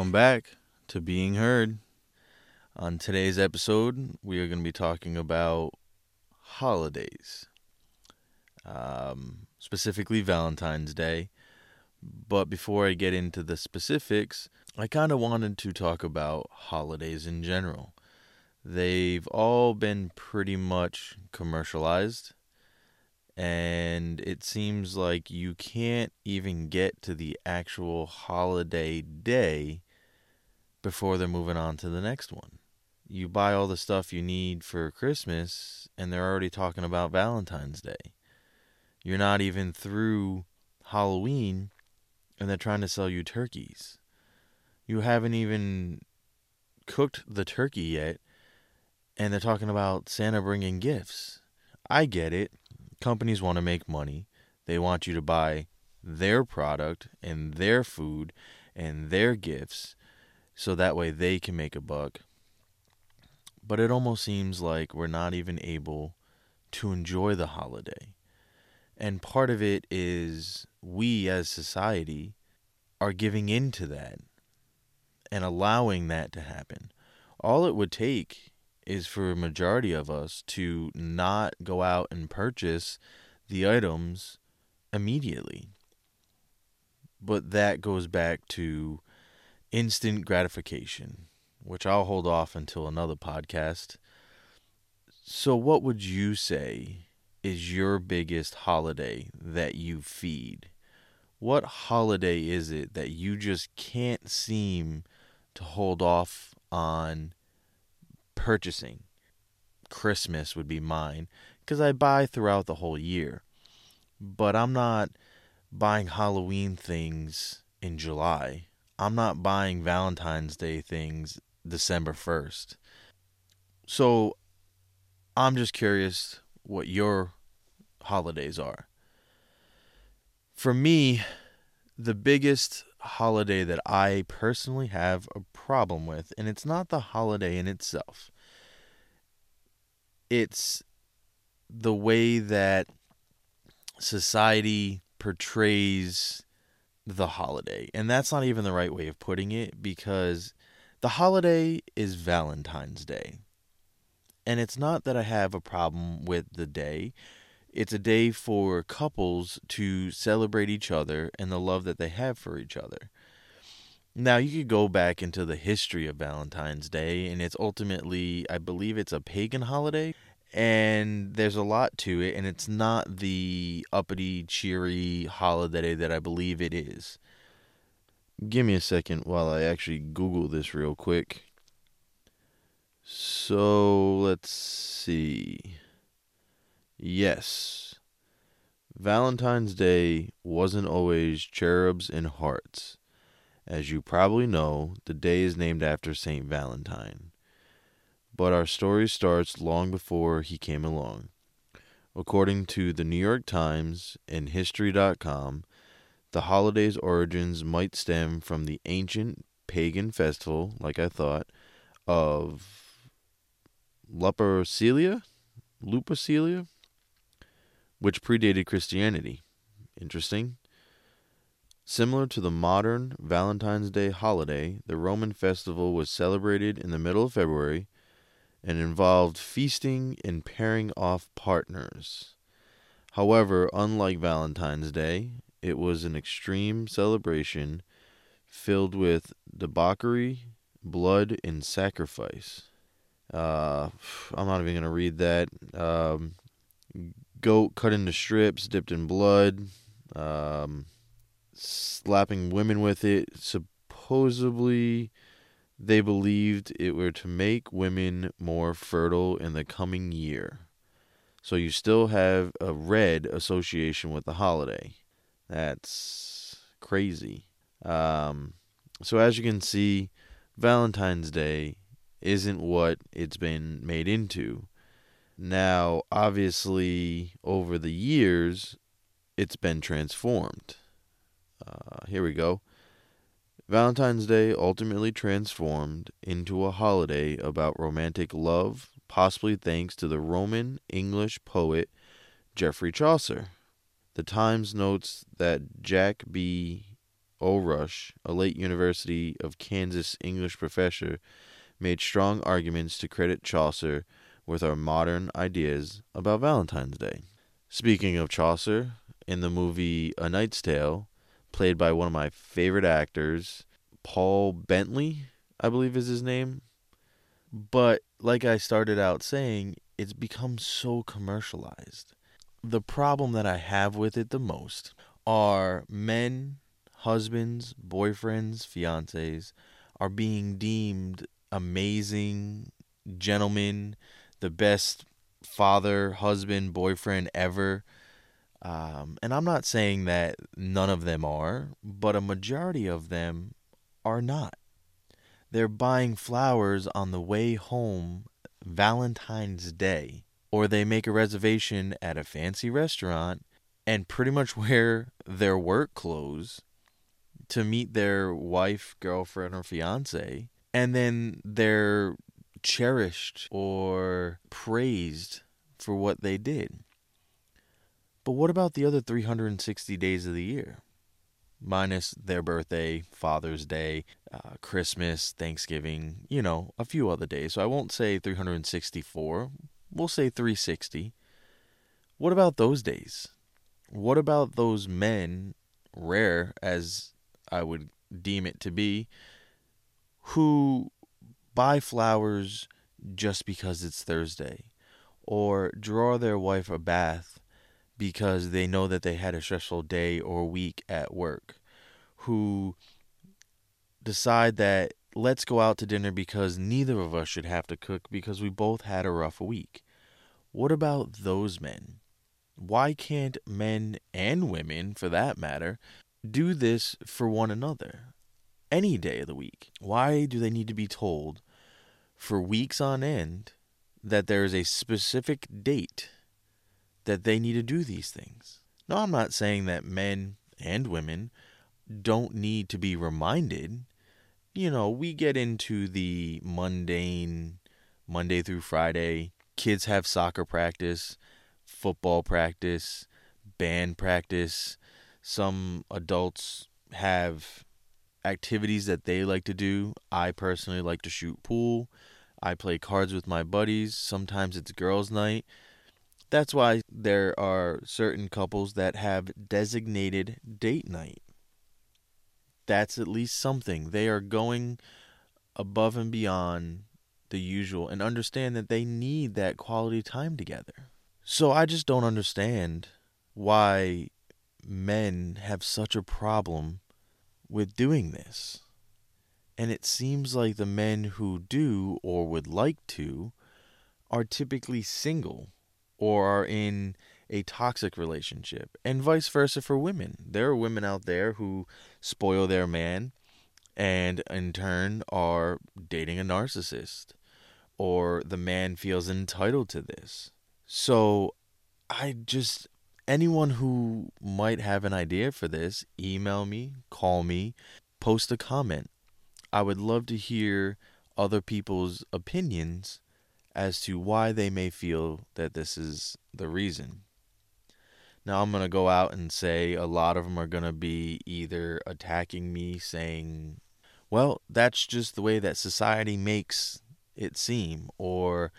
Welcome back to Being Heard. On today's episode, we are going to be talking about holidays, um, specifically Valentine's Day. But before I get into the specifics, I kind of wanted to talk about holidays in general. They've all been pretty much commercialized, and it seems like you can't even get to the actual holiday day before they're moving on to the next one. You buy all the stuff you need for Christmas, and they're already talking about Valentine's Day. You're not even through Halloween, and they're trying to sell you turkeys. You haven't even cooked the turkey yet, and they're talking about Santa bringing gifts. I get it. Companies want to make money. They want you to buy their product and their food and their gifts so that way they can make a buck. But it almost seems like we're not even able to enjoy the holiday. And part of it is we as society are giving in to that and allowing that to happen. All it would take is for a majority of us to not go out and purchase the items immediately. But that goes back to instant gratification, which I'll hold off until another podcast. So, what would you say is your biggest holiday that you feed? What holiday is it that you just can't seem to hold off on purchasing? Christmas would be mine because I buy throughout the whole year. But I'm not buying Halloween things in July. I'm not buying Valentine's Day things December 1st. So I'm just curious what your holidays are. For me, the biggest holiday that I personally have a problem with, and it's not the holiday in itself, it's the way that society portrays the holiday. And that's not even the right way of putting it because the holiday is Valentine's Day. And it's not that I have a problem with the day. It's a day for couples to celebrate each other and the love that they have for each other. Now, you could go back into the history of Valentine's Day, and it's ultimately, I believe it's a pagan holiday and there's a lot to it and it's not the uppity cheery holiday that i believe it is. Give me a second while i actually google this real quick. So let's see. Yes. Valentine's day wasn't always cherubs and hearts. As you probably know the day is named after saint valentine but our story starts long before he came along. According to the New York Times and History.com, the holiday's origins might stem from the ancient pagan festival, like I thought, of Lupercalia, Lupercalia, which predated Christianity. Interesting. Similar to the modern Valentine's Day holiday, the Roman festival was celebrated in the middle of February and involved feasting and pairing off partners. However, unlike Valentine's Day, it was an extreme celebration filled with debauchery, blood, and sacrifice. Uh, I'm not even going to read that. Um, goat cut into strips, dipped in blood, um, slapping women with it, supposedly they believed it were to make women more fertile in the coming year. So you still have a red association with the holiday. That's crazy. Um, so as you can see, Valentine's Day isn't what it's been made into. Now, obviously, over the years, it's been transformed. Uh, here we go. Valentine's Day ultimately transformed into a holiday about romantic love, possibly thanks to the Roman English poet Geoffrey Chaucer. The Times notes that Jack B. Oruch, a late University of Kansas English professor, made strong arguments to credit Chaucer with our modern ideas about Valentine's Day. Speaking of Chaucer, in the movie A Knight's Tale, played by one of my favorite actors, Paul Bentley, I believe is his name. But like I started out saying, it's become so commercialized. The problem that I have with it the most are men, husbands, boyfriends, fiancés are being deemed amazing gentlemen, the best father, husband, boyfriend ever. Um, and I'm not saying that none of them are, but a majority of them are not. They're buying flowers on the way home Valentine's Day, or they make a reservation at a fancy restaurant and pretty much wear their work clothes to meet their wife, girlfriend, or fiance, and then they're cherished or praised for what they did. But what about the other 360 days of the year? Minus their birthday, Father's Day, uh, Christmas, Thanksgiving, you know, a few other days. So I won't say 364. We'll say 360. What about those days? What about those men, rare as I would deem it to be, who buy flowers just because it's Thursday, or draw their wife a bath because they know that they had a stressful day or week at work, who decide that let's go out to dinner because neither of us should have to cook because we both had a rough week. What about those men? Why can't men and women, for that matter, do this for one another any day of the week? Why do they need to be told for weeks on end that there is a specific date that they need to do these things? No, I'm not saying that men and women don't need to be reminded. You know, we get into the mundane Monday through Friday. Kids have soccer practice, football practice, band practice, some adults have activities that they like to do. I personally like to shoot pool. I play cards with my buddies. Sometimes it's girls' night. That's why there are certain couples that have designated date night. That's at least something. They are going above and beyond the usual and understand that they need that quality time together. So I just don't understand why men have such a problem with doing this. And it seems like the men who do or would like to are typically single or are in a toxic relationship, and vice versa for women. There are women out there who spoil their man and in turn are dating a narcissist, or the man feels entitled to this. So I just anyone who might have an idea for this, email me, call me, post a comment. I would love to hear other people's opinions as to why they may feel that this is the reason. Now, I'm going to go out and say a lot of them are going to be either attacking me, saying, well, that's just the way that society makes it seem, or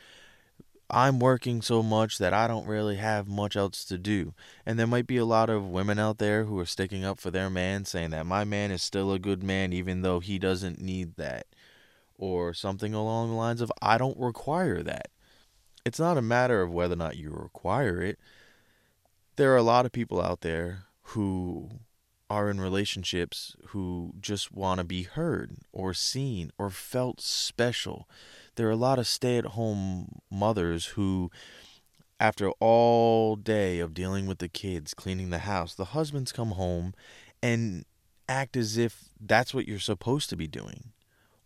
I'm working so much that I don't really have much else to do. And there might be a lot of women out there who are sticking up for their man, saying that my man is still a good man even though he doesn't need that. Or something along the lines of, I don't require that. It's not a matter of whether or not you require it. There are a lot of people out there who are in relationships who just want to be heard or seen or felt special there are a lot of stay at home mothers who, after all day of dealing with the kids, cleaning the house, the husbands come home and act as if that's what you're supposed to be doing.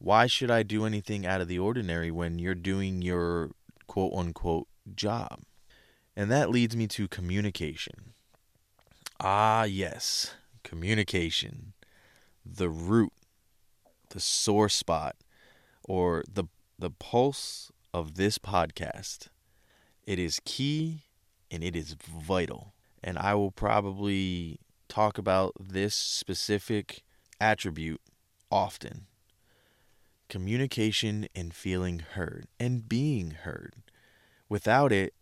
Why should I do anything out of the ordinary when you're doing your quote unquote job? And that leads me to communication. Ah, yes, communication. The root, the sore spot, or the the pulse of this podcast. It is key and it is vital. And I will probably talk about this specific attribute often communication and feeling heard and being heard. Without it,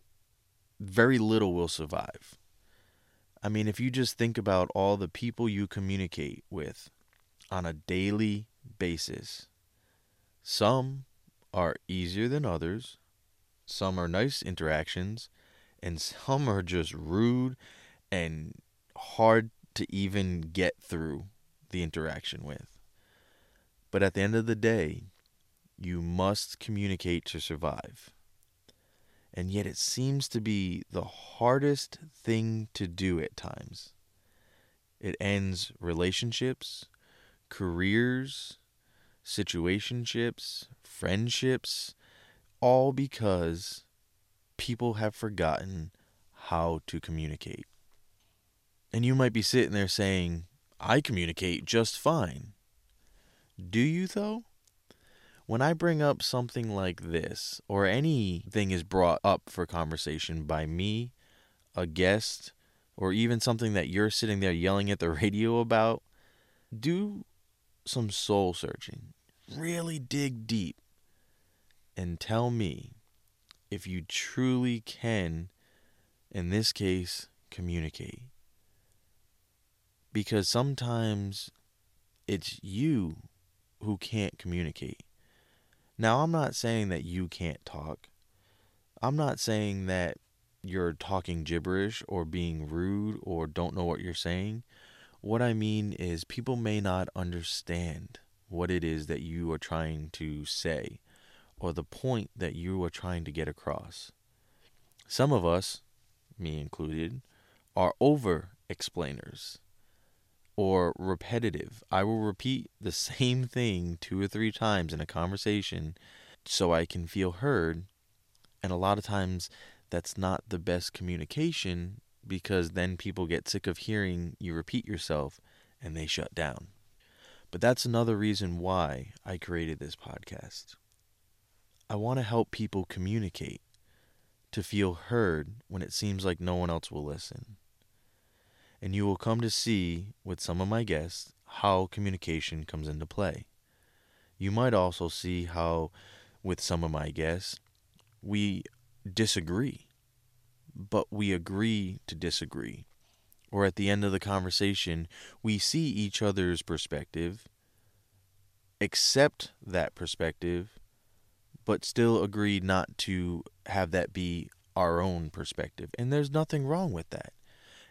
very little will survive. I mean, if you just think about all the people you communicate with on a daily basis, some are easier than others, some are nice interactions, and some are just rude and hard to even get through the interaction with. But at the end of the day, you must communicate to survive. And yet it seems to be the hardest thing to do at times. It ends relationships, careers, situationships, friendships, all because people have forgotten how to communicate. And you might be sitting there saying, I communicate just fine. Do you, though? When I bring up something like this, or anything is brought up for conversation by me, a guest, or even something that you're sitting there yelling at the radio about, do some soul searching. Really dig deep and tell me if you truly can, in this case, communicate. Because sometimes it's you who can't communicate. Now, I'm not saying that you can't talk. I'm not saying that you're talking gibberish or being rude or don't know what you're saying. What I mean is, people may not understand what it is that you are trying to say or the point that you are trying to get across. Some of us, me included, are over explainers or repetitive. I will repeat the same thing two or three times in a conversation so I can feel heard. And a lot of times that's not the best communication because then people get sick of hearing you repeat yourself and they shut down. But that's another reason why I created this podcast. I want to help people communicate, to feel heard when it seems like no one else will listen and you will come to see with some of my guests how communication comes into play. You might also see how, with some of my guests, we disagree, but we agree to disagree. Or at the end of the conversation, we see each other's perspective, accept that perspective, but still agree not to have that be our own perspective. And there's nothing wrong with that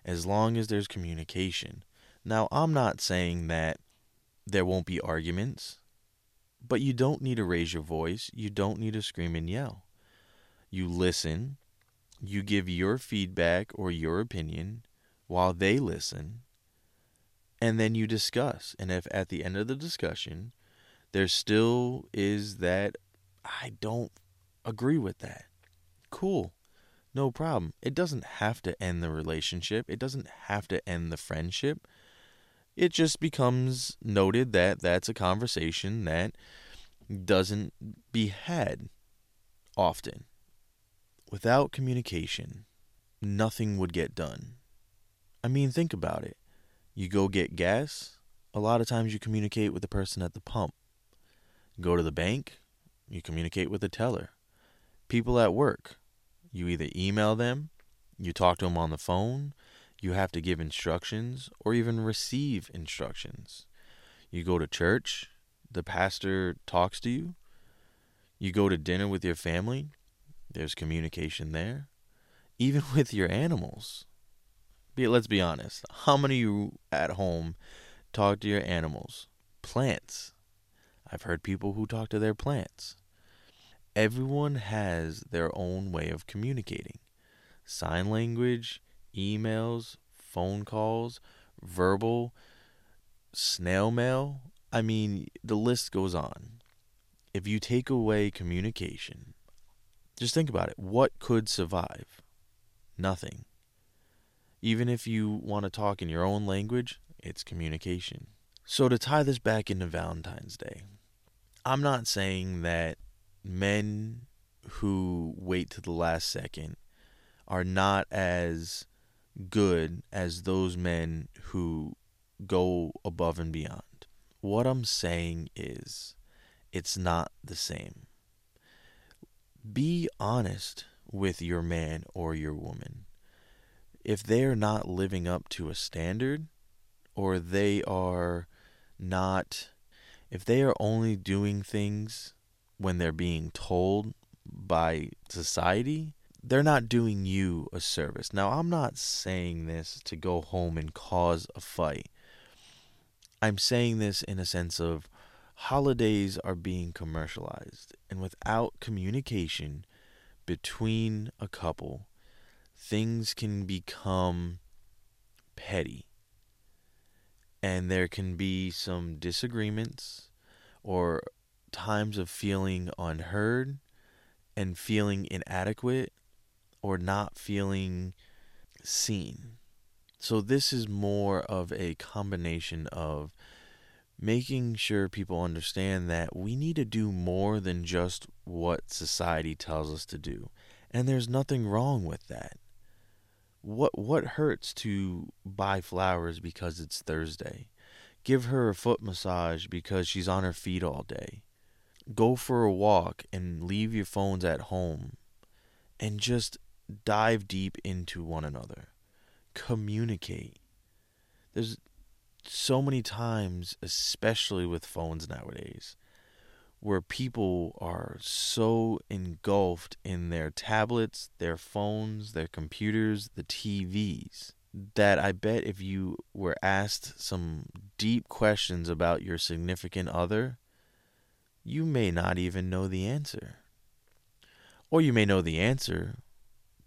as long as there's communication. Now, I'm not saying that there won't be arguments, but you don't need to raise your voice. You don't need to scream and yell. You listen, you give your feedback or your opinion while they listen, and then you discuss. And if at the end of the discussion, there still is that, I don't agree with that, cool no problem. It doesn't have to end the relationship, it doesn't have to end the friendship. It just becomes noted that that's a conversation that doesn't be had often. Without communication, nothing would get done. I mean, think about it. You go get gas, a lot of times you communicate with the person at the pump. go to the bank, you communicate with the teller. People at work, you either email them, you talk to them on the phone, you have to give instructions, or even receive instructions. You go to church, the pastor talks to you. You go to dinner with your family, there's communication there. Even with your animals. Be, let's be honest. How many of you at home talk to your animals? Plants. I've heard people who talk to their plants everyone has their own way of communicating sign language, emails, phone calls, verbal, snail mail. I mean, the list goes on. If you take away communication, just think about it. What could survive? Nothing. Even if you want to talk in your own language, it's communication. So, to tie this back into Valentine's Day, I'm not saying that men who wait to the last second are not as good as those men who go above and beyond. what I'm saying is it's not the same. Be honest with your man or your woman. If they're not living up to a standard or they are not if they are only doing things when they're being told by society, they're not doing you a service. Now, I'm not saying this to go home and cause a fight. I'm saying this in a sense of holidays are being commercialized, and without communication between a couple, things can become petty and there can be some disagreements or times of feeling unheard and feeling inadequate or not feeling seen. So, this is more of a combination of making sure people understand that we need to do more than just what society tells us to do. And there's nothing wrong with that what what hurts to buy flowers because it's Thursday? Give her a foot massage because she's on her feet all day. Go for a walk and leave your phones at home and just dive deep into one another. Communicate. There's so many times, especially with phones nowadays, where people are so engulfed in their tablets, their phones, their computers, the TVs, that I bet if you were asked some deep questions about your significant other, you may not even know the answer. Or you may know the answer,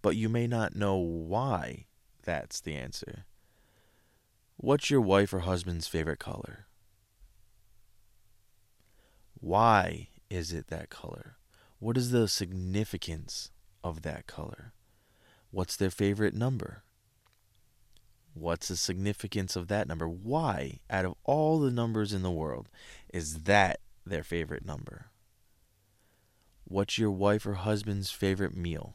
but you may not know why that's the answer. What's your wife or husband's favorite color? Why is it that color? What is the significance of that color? What's their favorite number? What's the significance of that number? Why, out of all the numbers in the world, is that their favorite number? What's your wife or husband's favorite meal?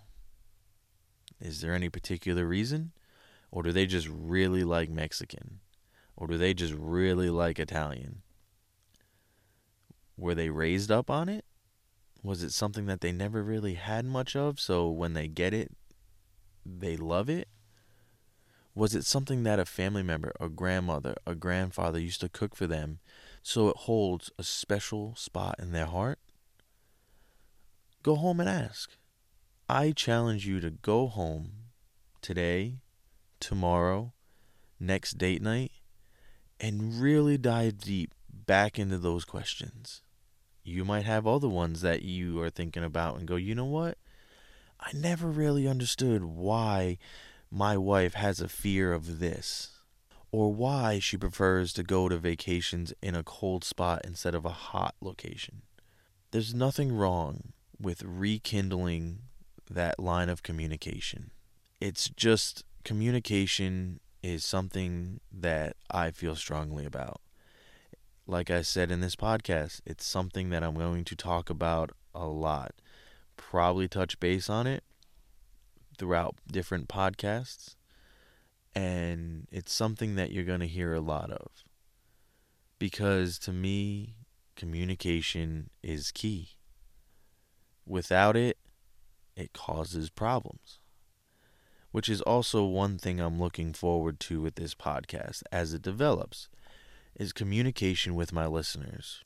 Is there any particular reason? Or do they just really like Mexican? Or do they just really like Italian? Were they raised up on it? Was it something that they never really had much of, so when they get it, they love it? Was it something that a family member, a grandmother, a grandfather used to cook for them, so it holds a special spot in their heart? Go home and ask. I challenge you to go home today, tomorrow, next date night, and really dive deep back into those questions you might have other ones that you are thinking about and go, you know what? I never really understood why my wife has a fear of this, or why she prefers to go to vacations in a cold spot instead of a hot location. There's nothing wrong with rekindling that line of communication. It's just communication is something that I feel strongly about like I said in this podcast, it's something that I'm going to talk about a lot. Probably touch base on it throughout different podcasts. And it's something that you're going to hear a lot of. Because to me, communication is key. Without it, it causes problems. Which is also one thing I'm looking forward to with this podcast as it develops is communication with my listeners.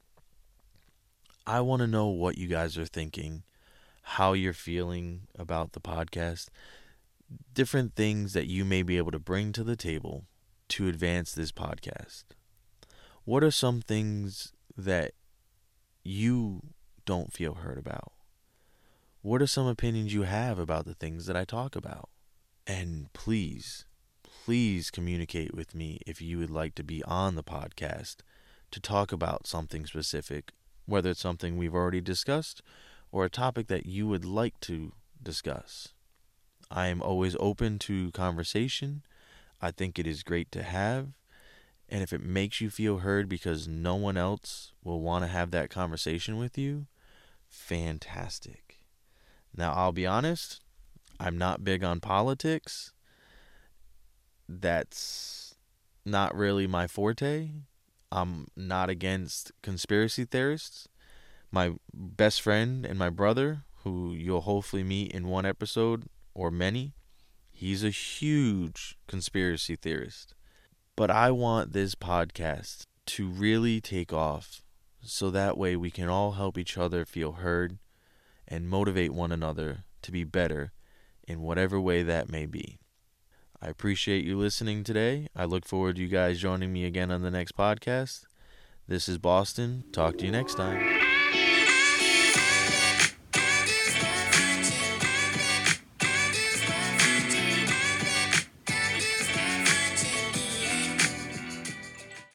I want to know what you guys are thinking, how you're feeling about the podcast, different things that you may be able to bring to the table to advance this podcast. What are some things that you don't feel heard about? What are some opinions you have about the things that I talk about? And please please communicate with me if you would like to be on the podcast to talk about something specific, whether it's something we've already discussed or a topic that you would like to discuss. I am always open to conversation. I think it is great to have. And if it makes you feel heard because no one else will want to have that conversation with you, fantastic. Now, I'll be honest, I'm not big on politics that's not really my forte. I'm not against conspiracy theorists. My best friend and my brother, who you'll hopefully meet in one episode or many, he's a huge conspiracy theorist. But I want this podcast to really take off so that way we can all help each other feel heard and motivate one another to be better in whatever way that may be. I appreciate you listening today. I look forward to you guys joining me again on the next podcast. This is Boston. Talk to you next time.